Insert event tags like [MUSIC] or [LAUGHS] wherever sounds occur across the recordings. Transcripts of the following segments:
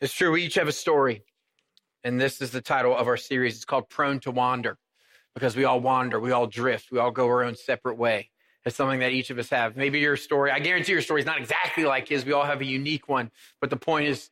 It's true. We each have a story. And this is the title of our series. It's called Prone to Wander because we all wander, we all drift, we all go our own separate way. It's something that each of us have. Maybe your story, I guarantee your story is not exactly like his. We all have a unique one. But the point is,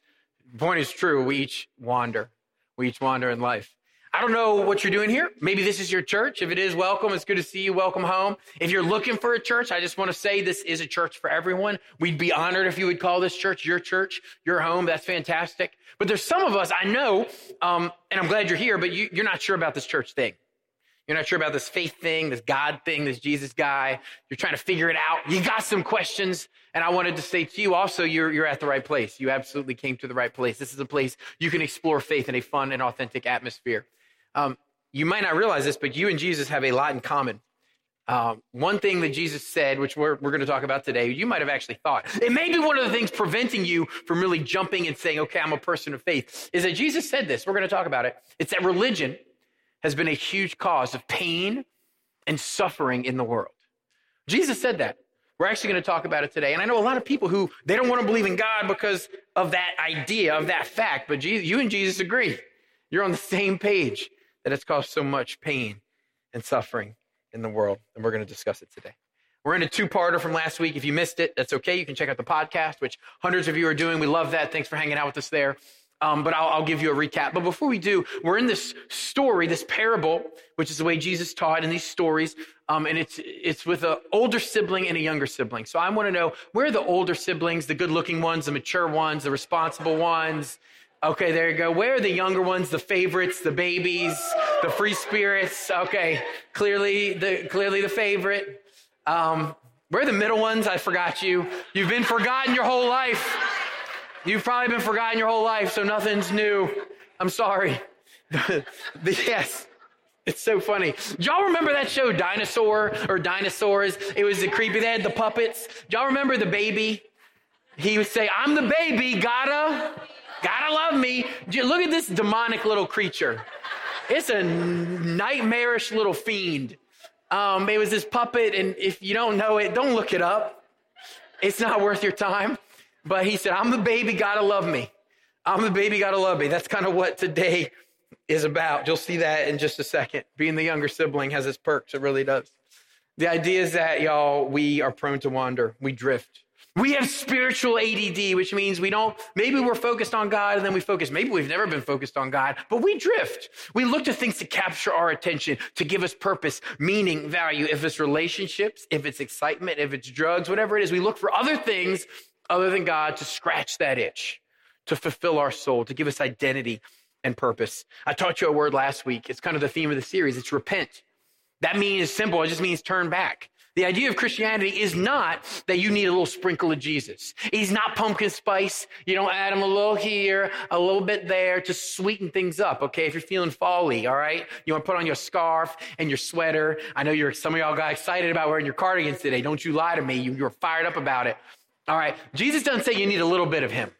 the point is true. We each wander. We each wander in life. I don't know what you're doing here. Maybe this is your church. If it is, welcome. It's good to see you. Welcome home. If you're looking for a church, I just want to say this is a church for everyone. We'd be honored if you would call this church your church, your home. That's fantastic. But there's some of us I know, um, and I'm glad you're here, but you, you're not sure about this church thing. You're not sure about this faith thing, this God thing, this Jesus guy. You're trying to figure it out. You got some questions. And I wanted to say to you also, you're, you're at the right place. You absolutely came to the right place. This is a place you can explore faith in a fun and authentic atmosphere. Um, you might not realize this, but you and Jesus have a lot in common. Um, one thing that Jesus said, which we're, we're going to talk about today, you might have actually thought. It may be one of the things preventing you from really jumping and saying, okay, I'm a person of faith, is that Jesus said this. We're going to talk about it. It's that religion has been a huge cause of pain and suffering in the world. Jesus said that. We're actually going to talk about it today. And I know a lot of people who they don't want to believe in God because of that idea, of that fact, but Jesus, you and Jesus agree. You're on the same page that it's caused so much pain and suffering in the world. And we're going to discuss it today. We're in a two parter from last week. If you missed it, that's okay. You can check out the podcast, which hundreds of you are doing. We love that. Thanks for hanging out with us there. Um, but I'll, I'll, give you a recap. But before we do, we're in this story, this parable, which is the way Jesus taught in these stories. Um, and it's, it's with an older sibling and a younger sibling. So I want to know where are the older siblings, the good looking ones, the mature ones, the responsible ones? Okay, there you go. Where are the younger ones, the favorites, the babies, the free spirits? Okay, clearly the clearly the favorite. Um, where are the middle ones? I forgot you. You've been forgotten your whole life. You've probably been forgotten your whole life, so nothing's new. I'm sorry. [LAUGHS] yes. It's so funny. Do y'all remember that show, Dinosaur or Dinosaurs? It was the creepy. They had the puppets. Do y'all remember the baby? He would say, I'm the baby, gotta Gotta love me. Look at this demonic little creature. It's a nightmarish little fiend. Um, it was this puppet, and if you don't know it, don't look it up. It's not worth your time. But he said, I'm the baby, gotta love me. I'm the baby, gotta love me. That's kind of what today is about. You'll see that in just a second. Being the younger sibling has its perks, it really does. The idea is that, y'all, we are prone to wander, we drift. We have spiritual ADD, which means we don't, maybe we're focused on God and then we focus. Maybe we've never been focused on God, but we drift. We look to things to capture our attention, to give us purpose, meaning, value. If it's relationships, if it's excitement, if it's drugs, whatever it is, we look for other things other than God to scratch that itch, to fulfill our soul, to give us identity and purpose. I taught you a word last week. It's kind of the theme of the series. It's repent. That means simple. It just means turn back. The idea of Christianity is not that you need a little sprinkle of Jesus. He's not pumpkin spice. You don't add him a little here, a little bit there to sweeten things up. Okay. If you're feeling folly, all right. You want to put on your scarf and your sweater. I know you're, some of y'all got excited about wearing your cardigans today. Don't you lie to me. You, you're fired up about it. All right. Jesus doesn't say you need a little bit of him.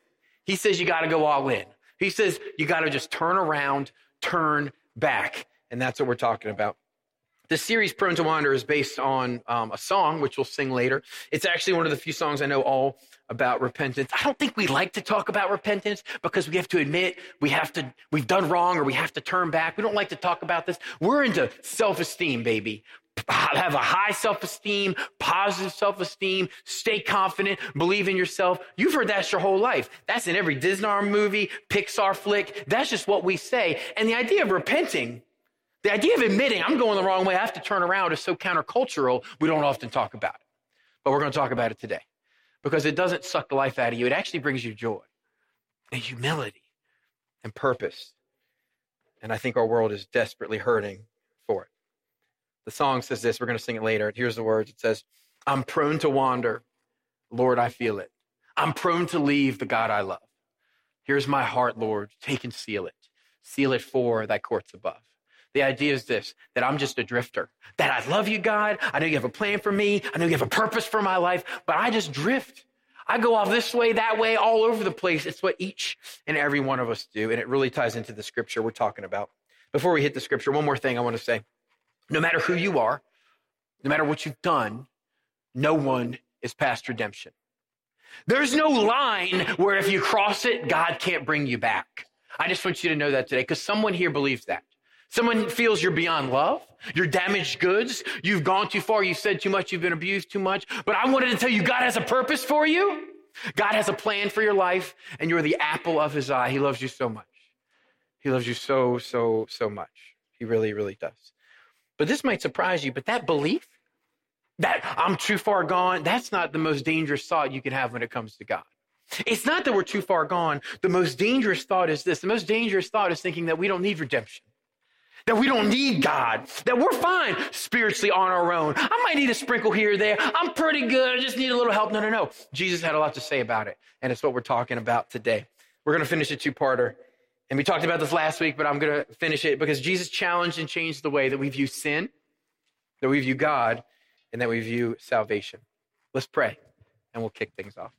He says you got to go all in. He says you got to just turn around, turn back. And that's what we're talking about. The series Prone to Wander is based on um, a song, which we'll sing later. It's actually one of the few songs I know all about repentance. I don't think we like to talk about repentance because we have to admit we have to, we've done wrong or we have to turn back. We don't like to talk about this. We're into self-esteem, baby. Have a high self-esteem, positive self-esteem, stay confident, believe in yourself. You've heard that your whole life. That's in every Disney movie, Pixar flick. That's just what we say. And the idea of repenting the idea of admitting I'm going the wrong way, I have to turn around is so countercultural, we don't often talk about it. But we're going to talk about it today because it doesn't suck the life out of you. It actually brings you joy and humility and purpose. And I think our world is desperately hurting for it. The song says this, we're going to sing it later. Here's the words it says, I'm prone to wander. Lord, I feel it. I'm prone to leave the God I love. Here's my heart, Lord. Take and seal it. Seal it for thy courts above. The idea is this that I'm just a drifter, that I love you, God. I know you have a plan for me. I know you have a purpose for my life, but I just drift. I go off this way, that way, all over the place. It's what each and every one of us do. And it really ties into the scripture we're talking about. Before we hit the scripture, one more thing I want to say. No matter who you are, no matter what you've done, no one is past redemption. There's no line where if you cross it, God can't bring you back. I just want you to know that today because someone here believes that. Someone feels you're beyond love. You're damaged goods. You've gone too far. You've said too much. You've been abused too much. But I wanted to tell you God has a purpose for you. God has a plan for your life and you're the apple of his eye. He loves you so much. He loves you so, so, so much. He really, really does. But this might surprise you, but that belief that I'm too far gone, that's not the most dangerous thought you can have when it comes to God. It's not that we're too far gone. The most dangerous thought is this. The most dangerous thought is thinking that we don't need redemption that we don't need God, that we're fine spiritually on our own. I might need a sprinkle here or there. I'm pretty good. I just need a little help. No, no, no. Jesus had a lot to say about it, and it's what we're talking about today. We're going to finish a two parter. And we talked about this last week, but I'm going to finish it because Jesus challenged and changed the way that we view sin, that we view God, and that we view salvation. Let's pray, and we'll kick things off.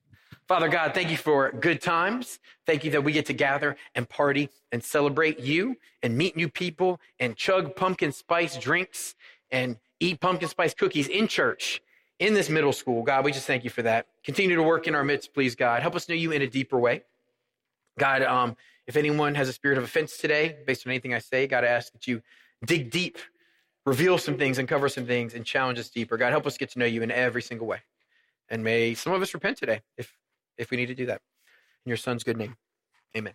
Father God, thank you for good times. Thank you that we get to gather and party and celebrate you and meet new people and chug pumpkin spice drinks and eat pumpkin spice cookies in church in this middle school. God, we just thank you for that. Continue to work in our midst, please, God. Help us know you in a deeper way. God, um, if anyone has a spirit of offense today, based on anything I say, God, I ask that you dig deep, reveal some things, uncover some things, and challenge us deeper. God, help us get to know you in every single way. And may some of us repent today if if we need to do that. In your son's good name. Amen.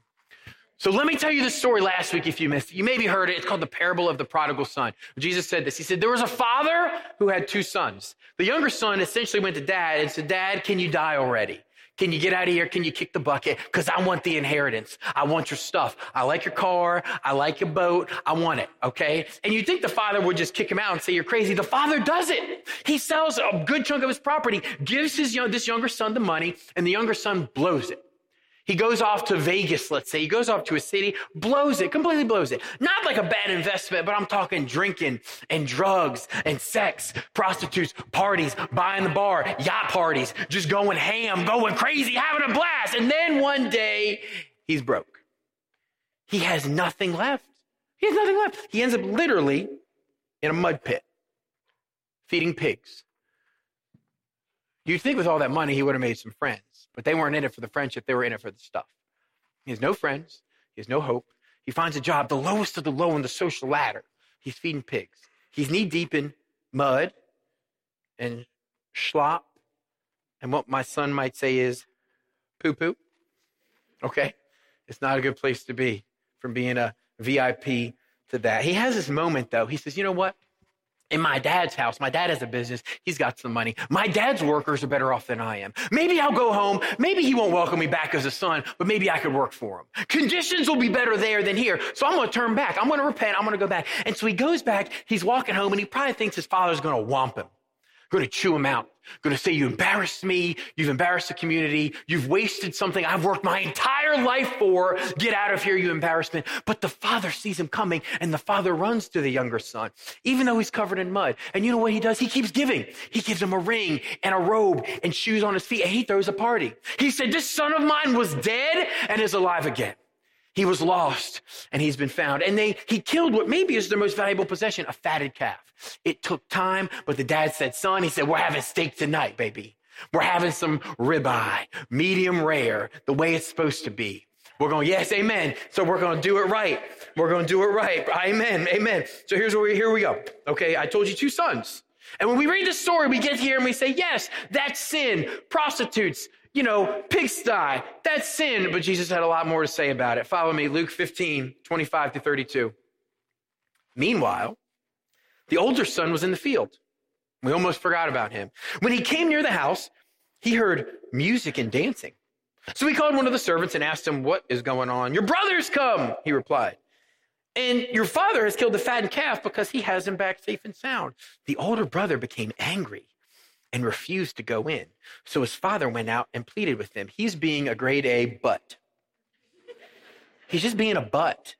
So let me tell you the story last week if you missed it. You maybe heard it. It's called the parable of the prodigal son. Jesus said this. He said, There was a father who had two sons. The younger son essentially went to dad and said, Dad, can you die already? Can you get out of here? Can you kick the bucket? Because I want the inheritance. I want your stuff. I like your car. I like your boat. I want it. Okay. And you think the father would just kick him out and say, you're crazy. The father does it. He sells a good chunk of his property, gives his young, this younger son the money, and the younger son blows it. He goes off to Vegas, let's say. He goes off to a city, blows it, completely blows it. Not like a bad investment, but I'm talking drinking and drugs and sex, prostitutes, parties, buying the bar, yacht parties, just going ham, going crazy, having a blast. And then one day, he's broke. He has nothing left. He has nothing left. He ends up literally in a mud pit, feeding pigs. You'd think with all that money, he would have made some friends. But they weren't in it for the friendship, they were in it for the stuff. He has no friends, he has no hope. He finds a job, the lowest of the low on the social ladder. He's feeding pigs. He's knee deep in mud and slop. And what my son might say is poo poo. Okay? It's not a good place to be from being a VIP to that. He has this moment, though. He says, you know what? In my dad's house. My dad has a business. He's got some money. My dad's workers are better off than I am. Maybe I'll go home. Maybe he won't welcome me back as a son, but maybe I could work for him. Conditions will be better there than here. So I'm going to turn back. I'm going to repent. I'm going to go back. And so he goes back. He's walking home and he probably thinks his father's going to whomp him going to chew him out, going to say, You embarrassed me. You've embarrassed the community. You've wasted something I've worked my entire life for. Get out of here, you embarrassment. But the father sees him coming and the father runs to the younger son, even though he's covered in mud. And you know what he does? He keeps giving. He gives him a ring and a robe and shoes on his feet and he throws a party. He said, This son of mine was dead and is alive again. He was lost and he's been found. And they, he killed what maybe is their most valuable possession, a fatted calf. It took time, but the dad said, son, he said, we're having steak tonight, baby. We're having some ribeye, medium rare, the way it's supposed to be. We're going, yes, amen. So we're going to do it right. We're going to do it right. Amen. Amen. So here's where we, here we go. Okay. I told you two sons. And when we read the story, we get here and we say, yes, that's sin. Prostitutes, you know, pigsty, that's sin. But Jesus had a lot more to say about it. Follow me, Luke 15, 25 to 32. Meanwhile, the older son was in the field. We almost forgot about him. When he came near the house, he heard music and dancing. So he called one of the servants and asked him, What is going on? Your brother's come, he replied. And your father has killed the fattened calf because he has him back safe and sound. The older brother became angry and refused to go in. So his father went out and pleaded with him. He's being a grade A butt. He's just being a butt.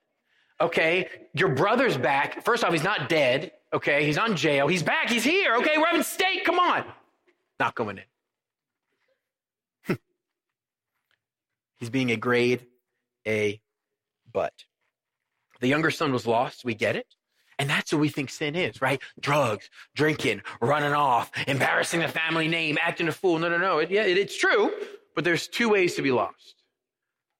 Okay, your brother's back. First off, he's not dead. Okay, he's on jail. He's back. He's here. Okay, we're having steak. Come on. Not going in. [LAUGHS] he's being a grade A butt. The younger son was lost. We get it. And that's what we think sin is, right? Drugs, drinking, running off, embarrassing the family name, acting a fool. No, no, no. It, yeah, it, it's true. But there's two ways to be lost.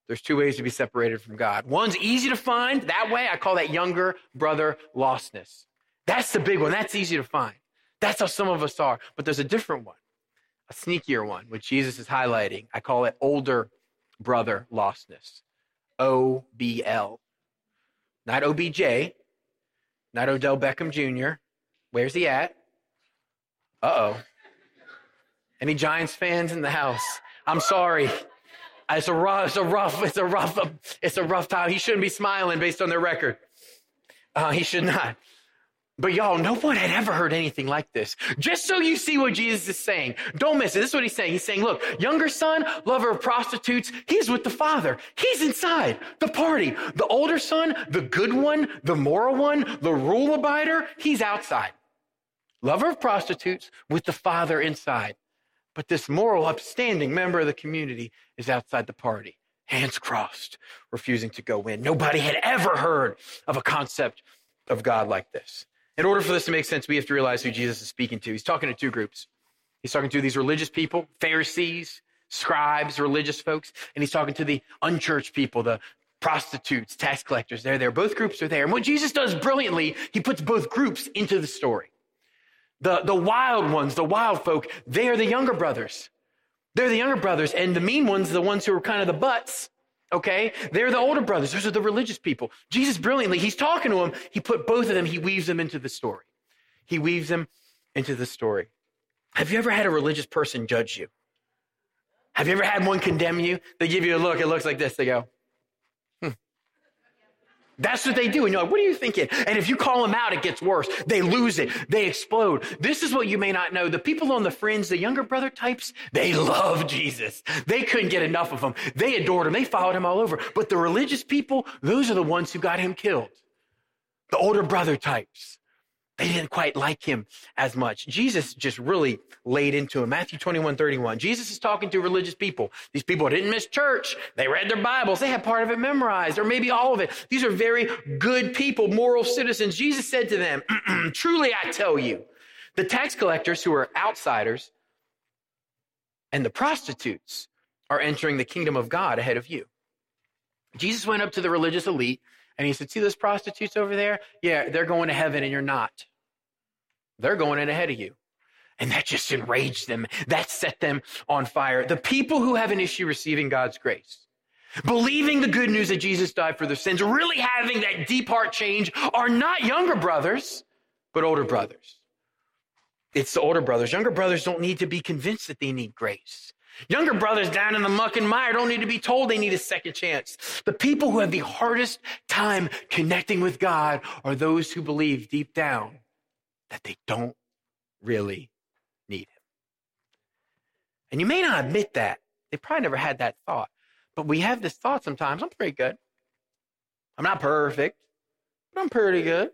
There's two ways to be separated from God. One's easy to find. That way, I call that younger brother lostness. That's the big one. That's easy to find. That's how some of us are. But there's a different one, a sneakier one, which Jesus is highlighting. I call it older brother lostness. O B L. Not OBJ, not Odell Beckham Jr. Where's he at? Uh oh. Any Giants fans in the house? I'm sorry. It's a rough, it's a rough, it's a rough, it's a rough time. He shouldn't be smiling based on their record. Uh, he should not. But y'all, no one had ever heard anything like this. Just so you see what Jesus is saying. Don't miss it. This is what he's saying. He's saying, look, younger son, lover of prostitutes, he's with the father. He's inside the party. The older son, the good one, the moral one, the rule abider, he's outside. Lover of prostitutes with the father inside. But this moral, upstanding member of the community is outside the party, hands crossed, refusing to go in. Nobody had ever heard of a concept of God like this. In order for this to make sense, we have to realize who Jesus is speaking to. He's talking to two groups. He's talking to these religious people, Pharisees, scribes, religious folks, and he's talking to the unchurched people, the prostitutes, tax collectors. They're there. Both groups are there. And what Jesus does brilliantly, he puts both groups into the story. The, the wild ones, the wild folk, they are the younger brothers. They're the younger brothers. And the mean ones, the ones who are kind of the butts, okay? They're the older brothers. Those are the religious people. Jesus brilliantly, he's talking to them. He put both of them, he weaves them into the story. He weaves them into the story. Have you ever had a religious person judge you? Have you ever had one condemn you? They give you a look, it looks like this. They go, that's what they do. And you're like, what are you thinking? And if you call them out, it gets worse. They lose it. They explode. This is what you may not know. The people on the fringe, the younger brother types, they [LAUGHS] love Jesus. They couldn't get enough of him. They adored him. They followed him all over. But the religious people, those are the ones who got him killed. The older brother types. They didn't quite like him as much. Jesus just really laid into him. Matthew 21, 31. Jesus is talking to religious people. These people didn't miss church. They read their Bibles. They had part of it memorized or maybe all of it. These are very good people, moral citizens. Jesus said to them, [CLEARS THROAT] truly I tell you, the tax collectors who are outsiders and the prostitutes are entering the kingdom of God ahead of you. Jesus went up to the religious elite and he said, see those prostitutes over there? Yeah, they're going to heaven and you're not. They're going in ahead of you. And that just enraged them. That set them on fire. The people who have an issue receiving God's grace, believing the good news that Jesus died for their sins, really having that deep heart change are not younger brothers, but older brothers. It's the older brothers. Younger brothers don't need to be convinced that they need grace. Younger brothers down in the muck and mire don't need to be told they need a second chance. The people who have the hardest time connecting with God are those who believe deep down that they don't really need him. And you may not admit that. They probably never had that thought. But we have this thought sometimes I'm pretty good. I'm not perfect, but I'm pretty good.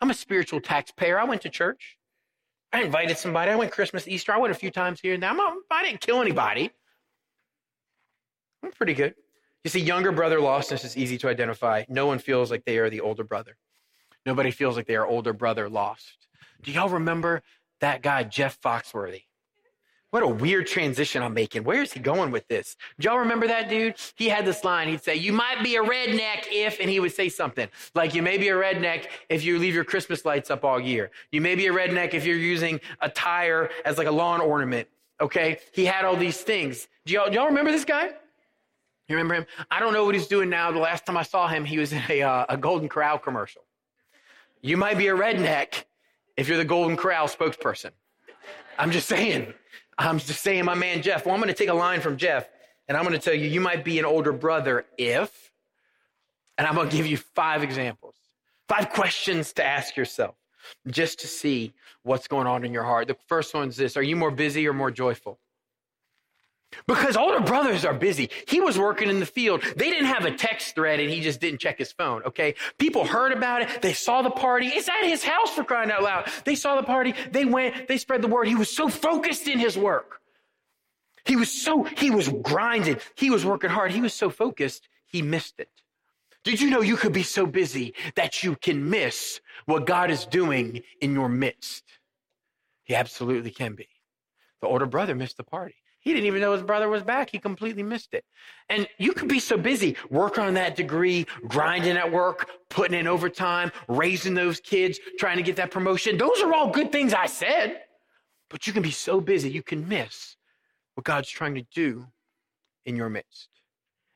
I'm a spiritual taxpayer. I went to church. I invited somebody. I went Christmas, Easter. I went a few times here and there. I'm not, I didn't kill anybody. I'm pretty good. You see, younger brother lostness is easy to identify. No one feels like they are the older brother. Nobody feels like they are older brother lost. Do y'all remember that guy, Jeff Foxworthy? What a weird transition I'm making. Where is he going with this? Do y'all remember that dude? He had this line. He'd say, You might be a redneck if, and he would say something like, You may be a redneck if you leave your Christmas lights up all year. You may be a redneck if you're using a tire as like a lawn ornament. Okay? He had all these things. Do y'all, do y'all remember this guy? You remember him? I don't know what he's doing now. The last time I saw him, he was in a, uh, a Golden Corral commercial. You might be a redneck if you're the Golden Corral spokesperson. I'm just saying. I'm just saying, my man Jeff. Well, I'm going to take a line from Jeff and I'm going to tell you, you might be an older brother if, and I'm going to give you five examples, five questions to ask yourself just to see what's going on in your heart. The first one's this Are you more busy or more joyful? Because older brothers are busy. He was working in the field. They didn't have a text thread and he just didn't check his phone. Okay. People heard about it. They saw the party. It's at his house for crying out loud. They saw the party. They went, they spread the word. He was so focused in his work. He was so, he was grinding. He was working hard. He was so focused. He missed it. Did you know you could be so busy that you can miss what God is doing in your midst? He absolutely can be. The older brother missed the party. He didn't even know his brother was back. He completely missed it. And you could be so busy working on that degree, grinding at work, putting in overtime, raising those kids, trying to get that promotion. Those are all good things I said. But you can be so busy, you can miss what God's trying to do in your midst.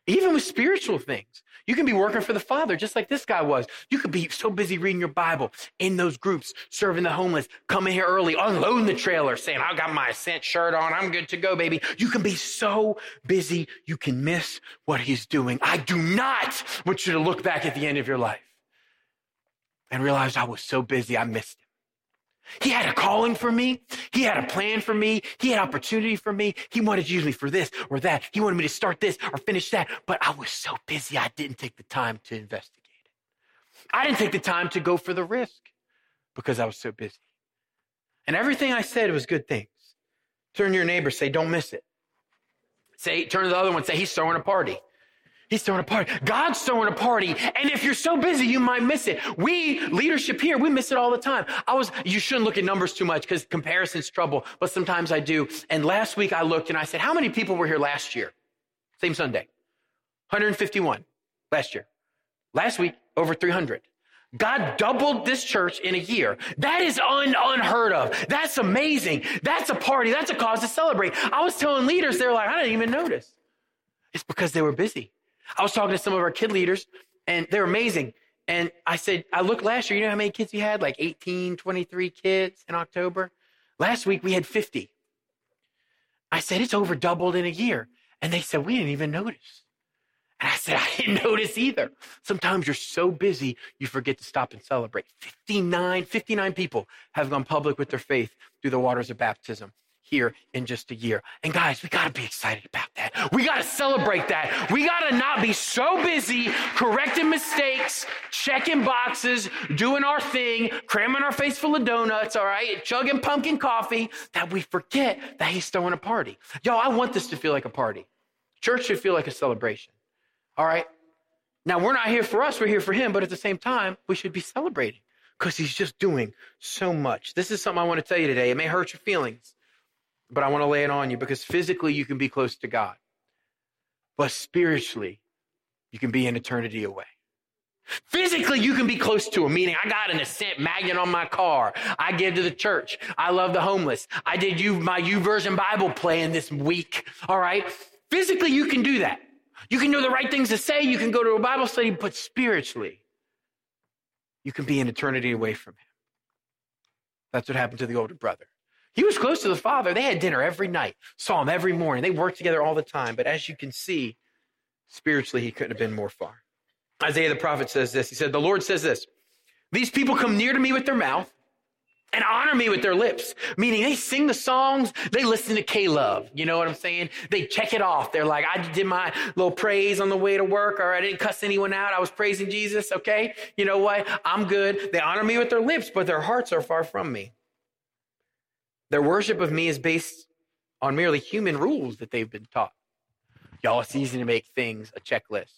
Even with spiritual things, you can be working for the Father just like this guy was. You could be so busy reading your Bible in those groups, serving the homeless, coming here early, unloading the trailer, saying, I got my Ascent shirt on. I'm good to go, baby. You can be so busy, you can miss what he's doing. I do not want you to look back at the end of your life and realize I was so busy, I missed it. He had a calling for me. He had a plan for me. He had opportunity for me. He wanted me for this or that. He wanted me to start this or finish that. But I was so busy, I didn't take the time to investigate it. I didn't take the time to go for the risk because I was so busy. And everything I said was good things. Turn your neighbor, say, don't miss it. Say, turn to the other one, say, he's throwing a party. He's throwing a party. God's throwing a party. And if you're so busy, you might miss it. We, leadership here, we miss it all the time. I was, you shouldn't look at numbers too much because comparison's trouble, but sometimes I do. And last week I looked and I said, how many people were here last year? Same Sunday. 151 last year. Last week, over 300. God doubled this church in a year. That is un- unheard of. That's amazing. That's a party. That's a cause to celebrate. I was telling leaders, they were like, I didn't even notice. It's because they were busy. I was talking to some of our kid leaders and they're amazing. And I said, I looked last year, you know how many kids we had? Like 18, 23 kids in October. Last week we had 50. I said, it's over doubled in a year. And they said, we didn't even notice. And I said, [LAUGHS] I didn't notice either. Sometimes you're so busy, you forget to stop and celebrate. 59, 59 people have gone public with their faith through the waters of baptism here in just a year. And guys, we got to be excited about that. We got to celebrate that. We got to not be so busy correcting mistakes, checking boxes, doing our thing, cramming our face full of donuts, all right, chugging pumpkin coffee, that we forget that he's throwing a party. Yo, I want this to feel like a party. Church should feel like a celebration. All right? Now, we're not here for us, we're here for him, but at the same time, we should be celebrating because he's just doing so much. This is something I want to tell you today. It may hurt your feelings but I want to lay it on you because physically you can be close to God, but spiritually you can be an eternity away. Physically, you can be close to him, meaning I got an Ascent magnet on my car. I give to the church. I love the homeless. I did you, my version Bible plan this week. All right. Physically, you can do that. You can know the right things to say. You can go to a Bible study, but spiritually, you can be an eternity away from him. That's what happened to the older brother. He was close to the father. They had dinner every night, saw him every morning. They worked together all the time. But as you can see, spiritually, he couldn't have been more far. Isaiah the prophet says this. He said, The Lord says this These people come near to me with their mouth and honor me with their lips, meaning they sing the songs, they listen to K Love. You know what I'm saying? They check it off. They're like, I did my little praise on the way to work, or I didn't cuss anyone out. I was praising Jesus. Okay. You know what? I'm good. They honor me with their lips, but their hearts are far from me. Their worship of me is based on merely human rules that they've been taught. Y'all, it's easy to make things a checklist.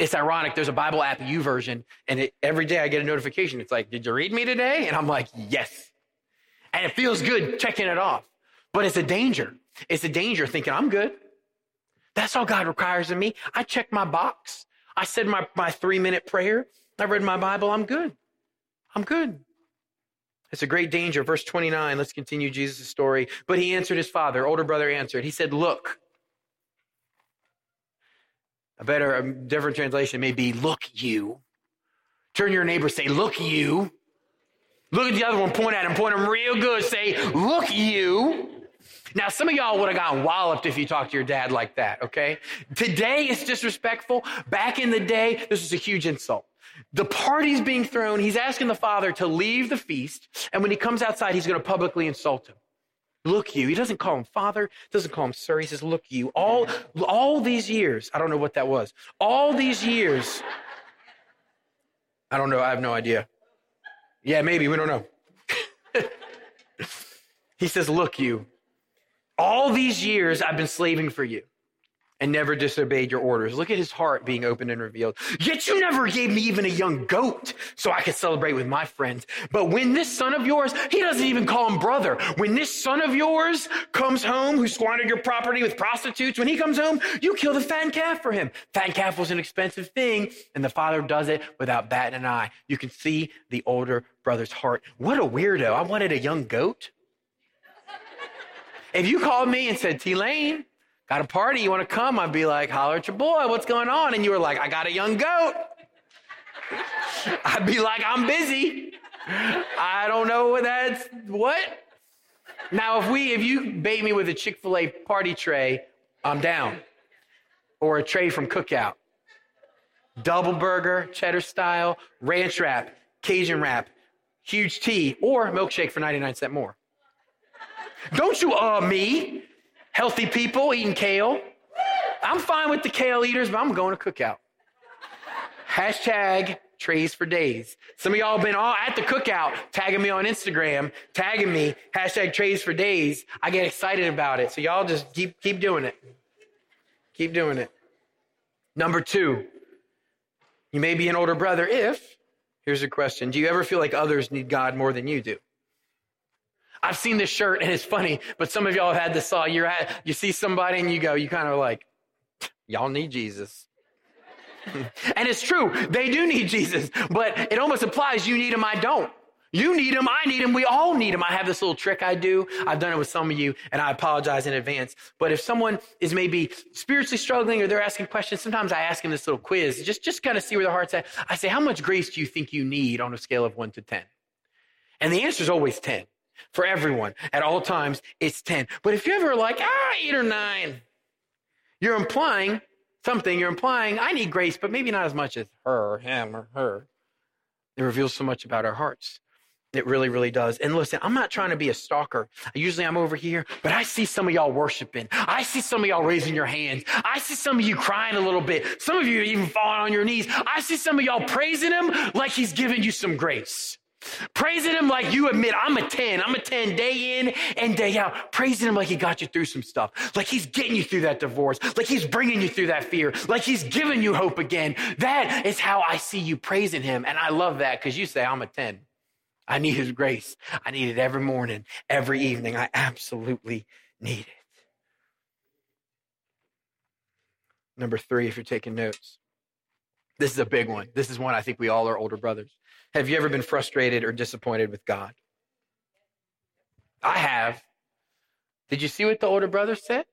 It's ironic. There's a Bible app, U YouVersion, and it, every day I get a notification. It's like, "Did you read me today?" And I'm like, "Yes." And it feels good checking it off, but it's a danger. It's a danger thinking I'm good. That's all God requires of me. I check my box. I said my, my three minute prayer. I read my Bible. I'm good. I'm good. It's a great danger. Verse 29, let's continue Jesus' story. But he answered his father, older brother answered. He said, Look. A better, a different translation may be, Look, you. Turn your neighbor, say, Look, you. Look at the other one, point at him, point him real good, say, Look, you. Now, some of y'all would have gotten walloped if you talked to your dad like that, okay? Today it's disrespectful. Back in the day, this was a huge insult. The party's being thrown. He's asking the father to leave the feast. And when he comes outside, he's going to publicly insult him. Look you. He doesn't call him father, doesn't call him sir. He says, look you. All, all these years, I don't know what that was. All these years, I don't know. I have no idea. Yeah, maybe. We don't know. [LAUGHS] he says, look you. All these years I've been slaving for you. And never disobeyed your orders. Look at his heart being opened and revealed. Yet you never gave me even a young goat so I could celebrate with my friends. But when this son of yours, he doesn't even call him brother. When this son of yours comes home who squandered your property with prostitutes, when he comes home, you kill the fat calf for him. Fat calf was an expensive thing and the father does it without batting an eye. You can see the older brother's heart. What a weirdo. I wanted a young goat. If you called me and said, T Lane, got a party, you want to come? I'd be like, holler at your boy, what's going on? And you were like, I got a young goat. [LAUGHS] I'd be like, I'm busy. I don't know what that's, what? Now, if we, if you bait me with a Chick fil A party tray, I'm down. Or a tray from Cookout. Double burger, cheddar style, ranch wrap, Cajun wrap, huge tea, or milkshake for 99 cent more. Don't you uh me? Healthy people eating kale. I'm fine with the kale eaters, but I'm going to cookout. Hashtag trays for days. Some of y'all been all at the cookout, tagging me on Instagram, tagging me, hashtag trays for days. I get excited about it. So y'all just keep keep doing it. Keep doing it. Number two, you may be an older brother if, here's a question, do you ever feel like others need God more than you do? I've seen this shirt and it's funny, but some of y'all have had this thought. You're at, you see somebody and you go, you kind of like, y'all need Jesus. [LAUGHS] and it's true. They do need Jesus, but it almost implies you need him. I don't. You need him. I need him. We all need him. I have this little trick I do. I've done it with some of you and I apologize in advance. But if someone is maybe spiritually struggling or they're asking questions, sometimes I ask them this little quiz, just, just kind of see where their heart's at. I say, how much grace do you think you need on a scale of one to 10? And the answer is always 10 for everyone at all times. It's 10. But if you ever like, ah, eight or nine, you're implying something. You're implying, I need grace, but maybe not as much as her, or him, or her. It reveals so much about our hearts. It really, really does. And listen, I'm not trying to be a stalker. Usually I'm over here, but I see some of y'all worshiping. I see some of y'all raising your hands. I see some of you crying a little bit. Some of you even falling on your knees. I see some of y'all praising him like he's giving you some grace. Praising him like you admit, I'm a 10. I'm a 10 day in and day out. Praising him like he got you through some stuff. Like he's getting you through that divorce. Like he's bringing you through that fear. Like he's giving you hope again. That is how I see you praising him. And I love that because you say, I'm a 10. I need his grace. I need it every morning, every evening. I absolutely need it. Number three, if you're taking notes, this is a big one. This is one I think we all are older brothers. Have you ever been frustrated or disappointed with God? I have. Did you see what the older brother said?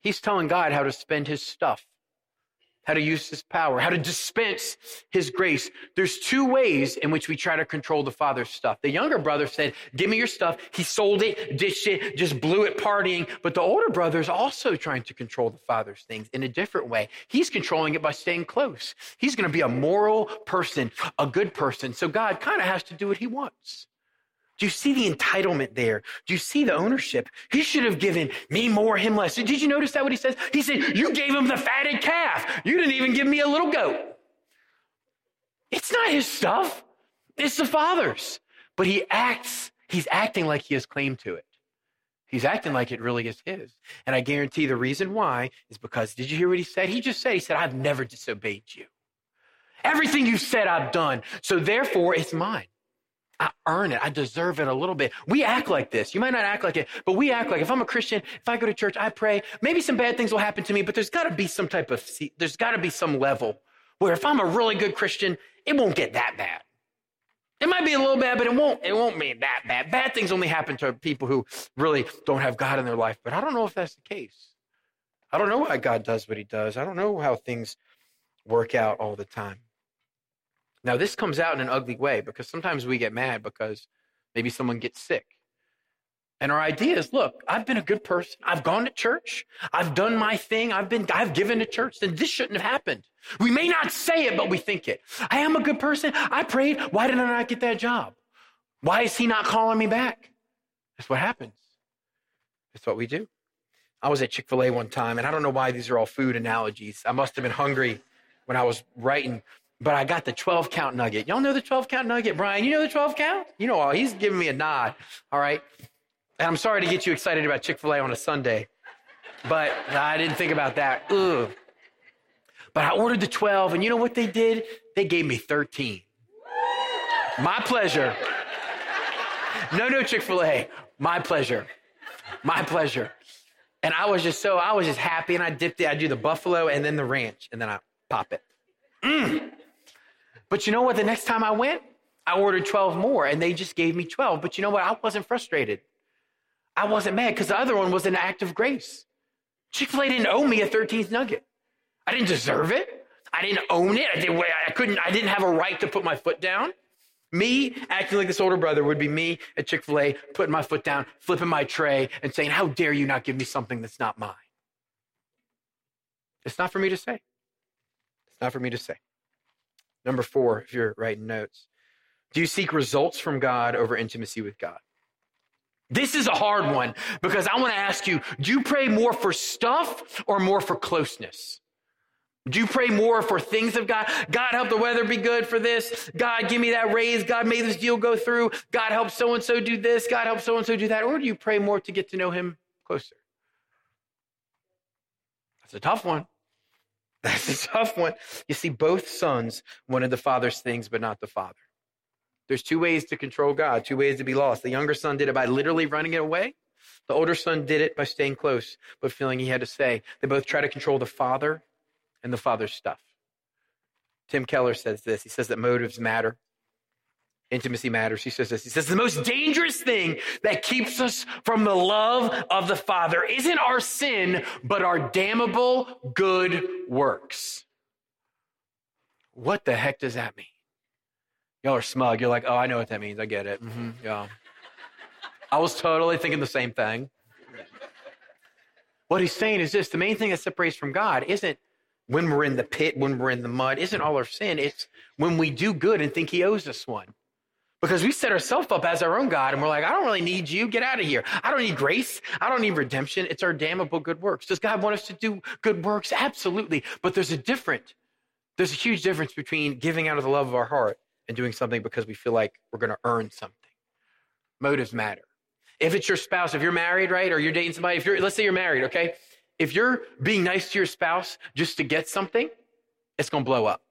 He's telling God how to spend his stuff, how to use his power, how to dispense his grace. There's two ways in which we try to control the father's stuff. The younger brother said, Give me your stuff. He sold it, ditched it, just blew it partying. But the older brother is also trying to control the father's things in a different way. He's controlling it by staying close. He's going to be a moral person, a good person. So God kind of has to do what he wants. Do you see the entitlement there? Do you see the ownership? He should have given me more, him less. Did you notice that what he says? He said, You gave him the fatted calf. You didn't even give me a little goat. It's not his stuff, it's the father's. But he acts, he's acting like he has claim to it. He's acting like it really is his. And I guarantee the reason why is because, did you hear what he said? He just said, He said, I've never disobeyed you. Everything you said, I've done. So therefore, it's mine. I earn it. I deserve it a little bit. We act like this. You might not act like it, but we act like if I'm a Christian, if I go to church, I pray, maybe some bad things will happen to me, but there's got to be some type of, there's got to be some level where if I'm a really good Christian, it won't get that bad. It might be a little bad, but it won't, it won't be that bad. Bad things only happen to people who really don't have God in their life, but I don't know if that's the case. I don't know why God does what he does. I don't know how things work out all the time. Now, this comes out in an ugly way because sometimes we get mad because maybe someone gets sick. And our idea is, look, I've been a good person. I've gone to church. I've done my thing. I've been, I've given to church. Then this shouldn't have happened. We may not say it, but we think it. I am a good person. I prayed. Why did I not get that job? Why is he not calling me back? That's what happens. That's what we do. I was at Chick fil A one time, and I don't know why these are all food analogies. I must have been hungry when I was writing but I got the 12 count nugget. Y'all know the 12 count nugget? Brian, you know the 12 count? You know, all. he's giving me a nod. All right. And I'm sorry to get you excited about Chick fil A on a Sunday. but I didn't think about that. Ugh. But I ordered the 12, and you know what they did? They gave me 13. My pleasure. No, no, Chick fil A. My pleasure. My pleasure. And I was just so, I was just happy, and I dipped it. I do the buffalo and then the ranch, and then I pop it. Mm. But you know what? The next time I went, I ordered 12 more, and they just gave me 12. But you know what? I wasn't frustrated. I wasn't mad because the other one was an act of grace. Chick fil A didn't owe me a 13th nugget. I didn't deserve it. I didn't own it. I, did, I couldn't, I didn't have a right to put my foot down. Me acting like this older brother would be me at Chick fil A, putting my foot down, flipping my tray, and saying, How dare you not give me something that's not mine? It's not for me to say. It's not for me to say. Number four, if you're writing notes, do you seek results from God over intimacy with God? This is a hard one because I want to ask you do you pray more for stuff or more for closeness? Do you pray more for things of God? God, help the weather be good for this. God, give me that raise. God, may this deal go through. God, help so and so do this. God, help so and so do that. Or do you pray more to get to know Him closer? That's a tough one. That's a tough one. You see, both sons wanted the father's things, but not the father. There's two ways to control God, two ways to be lost. The younger son did it by literally running it away. The older son did it by staying close, but feeling he had to say. They both try to control the father and the father's stuff. Tim Keller says this. He says that motives matter. Intimacy matters. He says this. He says the most dangerous thing that keeps us from the love of the Father isn't our sin, but our damnable good works. What the heck does that mean? Y'all are smug. You're like, oh, I know what that means. I get it. Mm-hmm, yeah. I was totally thinking the same thing. What he's saying is this the main thing that separates from God isn't when we're in the pit, when we're in the mud, isn't all our sin. It's when we do good and think he owes us one. Because we set ourselves up as our own God and we're like, I don't really need you. Get out of here. I don't need grace. I don't need redemption. It's our damnable good works. Does God want us to do good works? Absolutely. But there's a different, there's a huge difference between giving out of the love of our heart and doing something because we feel like we're going to earn something. Motives matter. If it's your spouse, if you're married, right, or you're dating somebody, if you're, let's say you're married, okay? if you're being nice to your spouse just to get something, it's going to blow up.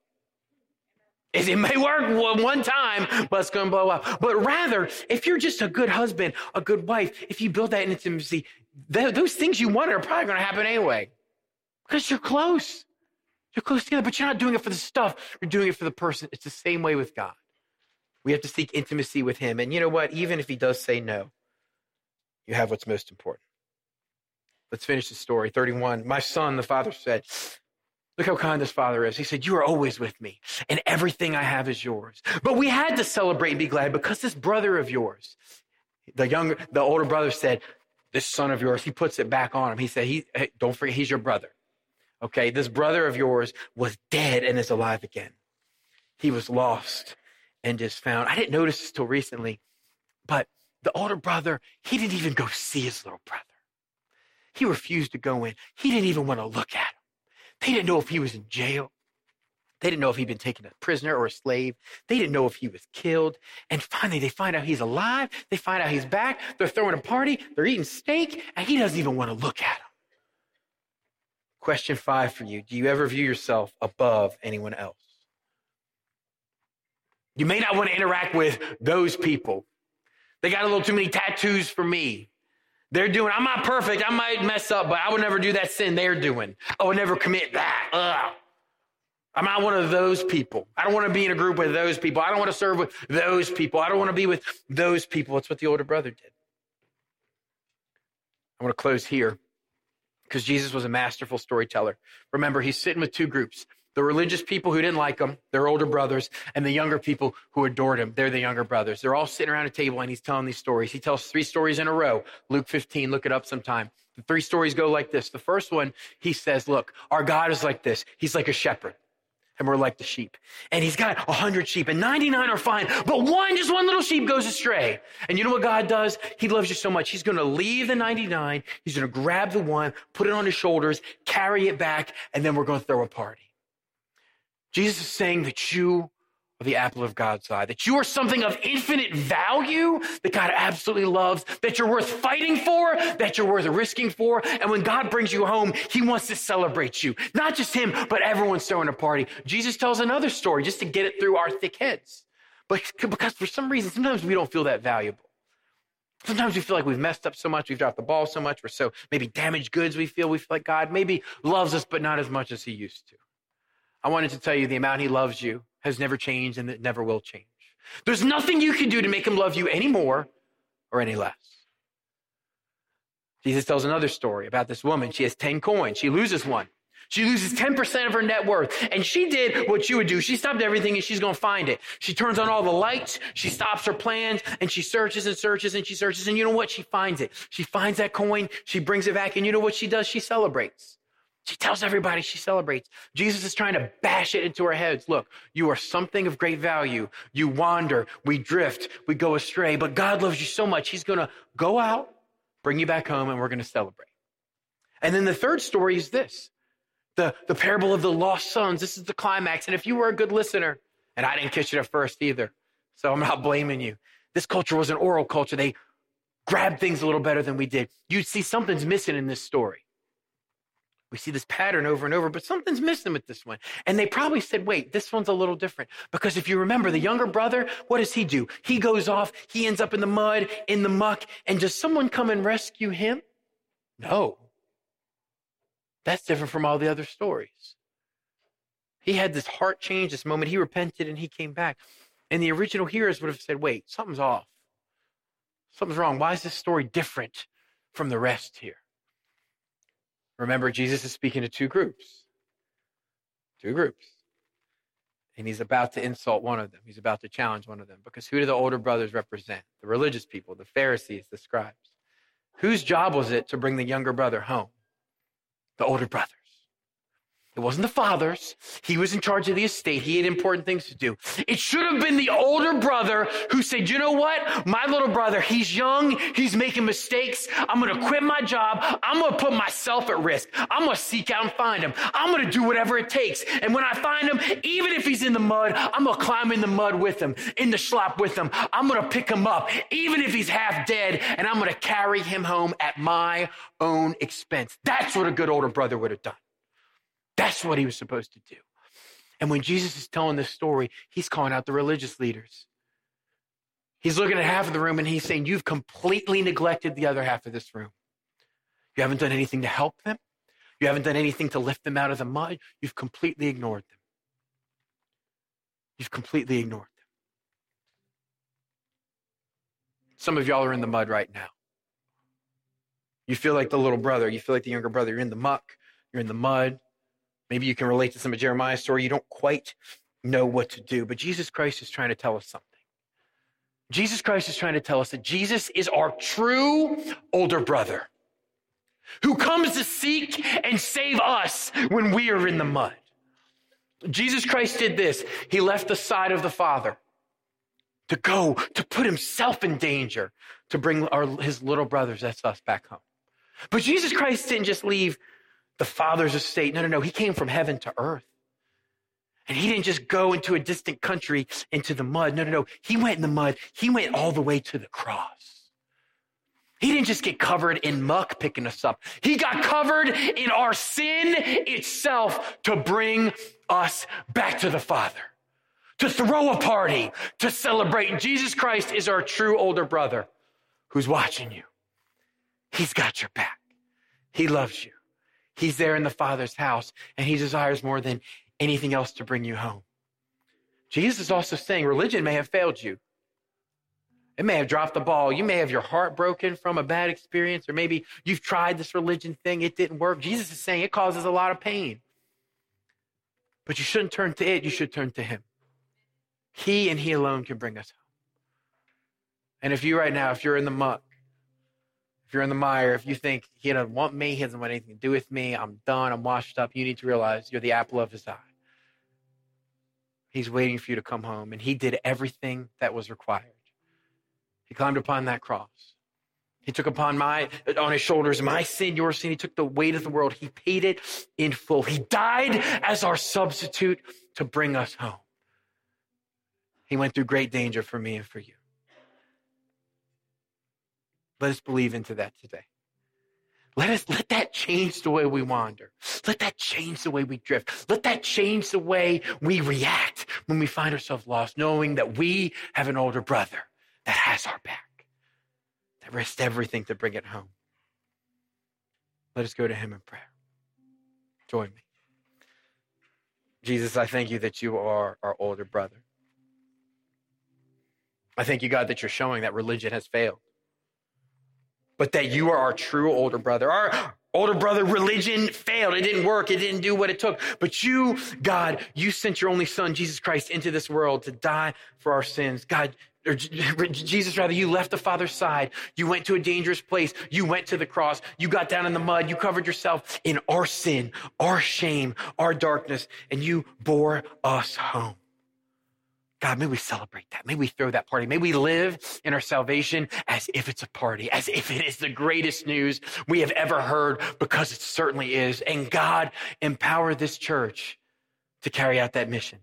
It may work one time, but it's going to blow up. But rather, if you're just a good husband, a good wife, if you build that intimacy, those things you want are probably going to happen anyway because you're close. You're close together, but you're not doing it for the stuff. You're doing it for the person. It's the same way with God. We have to seek intimacy with Him. And you know what? Even if He does say no, you have what's most important. Let's finish the story. 31. My son, the father said, Look how kind this father is. He said, You are always with me, and everything I have is yours. But we had to celebrate and be glad because this brother of yours, the younger, the older brother said, This son of yours, he puts it back on him. He said, he, hey, Don't forget, he's your brother. Okay, this brother of yours was dead and is alive again. He was lost and is found. I didn't notice this till recently, but the older brother, he didn't even go see his little brother. He refused to go in. He didn't even want to look at him. They didn't know if he was in jail. They didn't know if he'd been taken a prisoner or a slave. They didn't know if he was killed. And finally, they find out he's alive. They find out he's back. They're throwing a party. They're eating steak, and he doesn't even want to look at them. Question five for you Do you ever view yourself above anyone else? You may not want to interact with those people. They got a little too many tattoos for me. They're doing, I'm not perfect. I might mess up, but I would never do that sin they're doing. I would never commit that. Ugh. I'm not one of those people. I don't want to be in a group with those people. I don't want to serve with those people. I don't want to be with those people. That's what the older brother did. I want to close here because Jesus was a masterful storyteller. Remember, he's sitting with two groups the religious people who didn't like him, their older brothers, and the younger people who adored him, they're the younger brothers. They're all sitting around a table and he's telling these stories. He tells three stories in a row. Luke 15, look it up sometime. The three stories go like this. The first one, he says, Look, our God is like this. He's like a shepherd and we're like the sheep. And he's got a hundred sheep and 99 are fine, but one, just one little sheep goes astray. And you know what God does? He loves you so much. He's going to leave the 99. He's going to grab the one, put it on his shoulders, carry it back, and then we're going to throw a party. Jesus is saying that you are the apple of God's eye, that you are something of infinite value that God absolutely loves, that you're worth fighting for, that you're worth risking for. And when God brings you home, he wants to celebrate you. Not just him, but everyone's throwing a party. Jesus tells another story just to get it through our thick heads. But because for some reason, sometimes we don't feel that valuable. Sometimes we feel like we've messed up so much, we've dropped the ball so much, we're so maybe damaged goods we feel. We feel like God maybe loves us, but not as much as he used to. I wanted to tell you the amount he loves you has never changed and it never will change. There's nothing you can do to make him love you any more or any less. Jesus tells another story about this woman. She has 10 coins. She loses one. She loses 10% of her net worth. And she did what you would do. She stopped everything and she's going to find it. She turns on all the lights. She stops her plans and she searches and searches and she searches. And you know what? She finds it. She finds that coin. She brings it back. And you know what she does? She celebrates. She tells everybody she celebrates. Jesus is trying to bash it into our heads. Look, you are something of great value. You wander, we drift, we go astray, but God loves you so much. He's going to go out, bring you back home, and we're going to celebrate. And then the third story is this the, the parable of the lost sons. This is the climax. And if you were a good listener, and I didn't catch it at first either, so I'm not blaming you. This culture was an oral culture. They grabbed things a little better than we did. You'd see something's missing in this story. We see this pattern over and over, but something's missing with this one. And they probably said, wait, this one's a little different. Because if you remember, the younger brother, what does he do? He goes off, he ends up in the mud, in the muck, and does someone come and rescue him? No. That's different from all the other stories. He had this heart change, this moment. He repented and he came back. And the original hearers would have said, wait, something's off. Something's wrong. Why is this story different from the rest here? Remember, Jesus is speaking to two groups. Two groups. And he's about to insult one of them. He's about to challenge one of them. Because who do the older brothers represent? The religious people, the Pharisees, the scribes. Whose job was it to bring the younger brother home? The older brother. It wasn't the father's. He was in charge of the estate. He had important things to do. It should have been the older brother who said, you know what? My little brother, he's young. He's making mistakes. I'm going to quit my job. I'm going to put myself at risk. I'm going to seek out and find him. I'm going to do whatever it takes. And when I find him, even if he's in the mud, I'm going to climb in the mud with him, in the slop with him. I'm going to pick him up, even if he's half dead, and I'm going to carry him home at my own expense. That's what a good older brother would have done. That's what he was supposed to do. And when Jesus is telling this story, he's calling out the religious leaders. He's looking at half of the room and he's saying, You've completely neglected the other half of this room. You haven't done anything to help them. You haven't done anything to lift them out of the mud. You've completely ignored them. You've completely ignored them. Some of y'all are in the mud right now. You feel like the little brother. You feel like the younger brother. You're in the muck. You're in the mud. Maybe you can relate to some of Jeremiah's story. You don't quite know what to do, but Jesus Christ is trying to tell us something. Jesus Christ is trying to tell us that Jesus is our true older brother who comes to seek and save us when we are in the mud. Jesus Christ did this. He left the side of the Father to go to put himself in danger to bring our, his little brothers, that's us, back home. But Jesus Christ didn't just leave the Father's estate. No, no, no. He came from heaven to earth. And he didn't just go into a distant country into the mud. No, no, no. He went in the mud. He went all the way to the cross. He didn't just get covered in muck picking us up. He got covered in our sin itself to bring us back to the Father, to throw a party, to celebrate. Jesus Christ is our true older brother who's watching you. He's got your back. He loves you. He's there in the Father's house, and he desires more than anything else to bring you home. Jesus is also saying religion may have failed you. It may have dropped the ball. You may have your heart broken from a bad experience, or maybe you've tried this religion thing, it didn't work. Jesus is saying it causes a lot of pain. But you shouldn't turn to it, you should turn to Him. He and He alone can bring us home. And if you right now, if you're in the muck, if you're in the mire, if you think he doesn't want me, he doesn't want anything to do with me, I'm done, I'm washed up, you need to realize you're the apple of his eye. He's waiting for you to come home, and he did everything that was required. He climbed upon that cross. He took upon my on his shoulders my sin, your sin. He took the weight of the world. He paid it in full. He died as our substitute to bring us home. He went through great danger for me and for you. Let us believe into that today. Let us let that change the way we wander. Let that change the way we drift. Let that change the way we react when we find ourselves lost, knowing that we have an older brother that has our back, that risked everything to bring it home. Let us go to him in prayer. Join me. Jesus, I thank you that you are our older brother. I thank you, God, that you're showing that religion has failed but that you are our true older brother. Our older brother religion failed. It didn't work. It didn't do what it took. But you, God, you sent your only son, Jesus Christ, into this world to die for our sins. God, or Jesus, rather, you left the Father's side. You went to a dangerous place. You went to the cross. You got down in the mud. You covered yourself in our sin, our shame, our darkness, and you bore us home. God, may we celebrate that. May we throw that party. May we live in our salvation as if it's a party, as if it is the greatest news we have ever heard, because it certainly is. And God, empower this church to carry out that mission,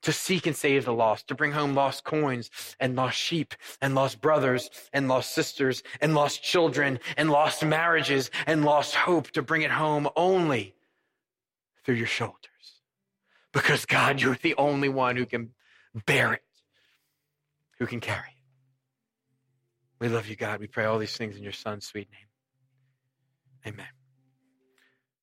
to seek and save the lost, to bring home lost coins and lost sheep and lost brothers and lost sisters and lost children and lost marriages and lost hope, to bring it home only through your shoulders. Because God, you're the only one who can bear it, who can carry it. We love you, God. We pray all these things in your son's sweet name. Amen.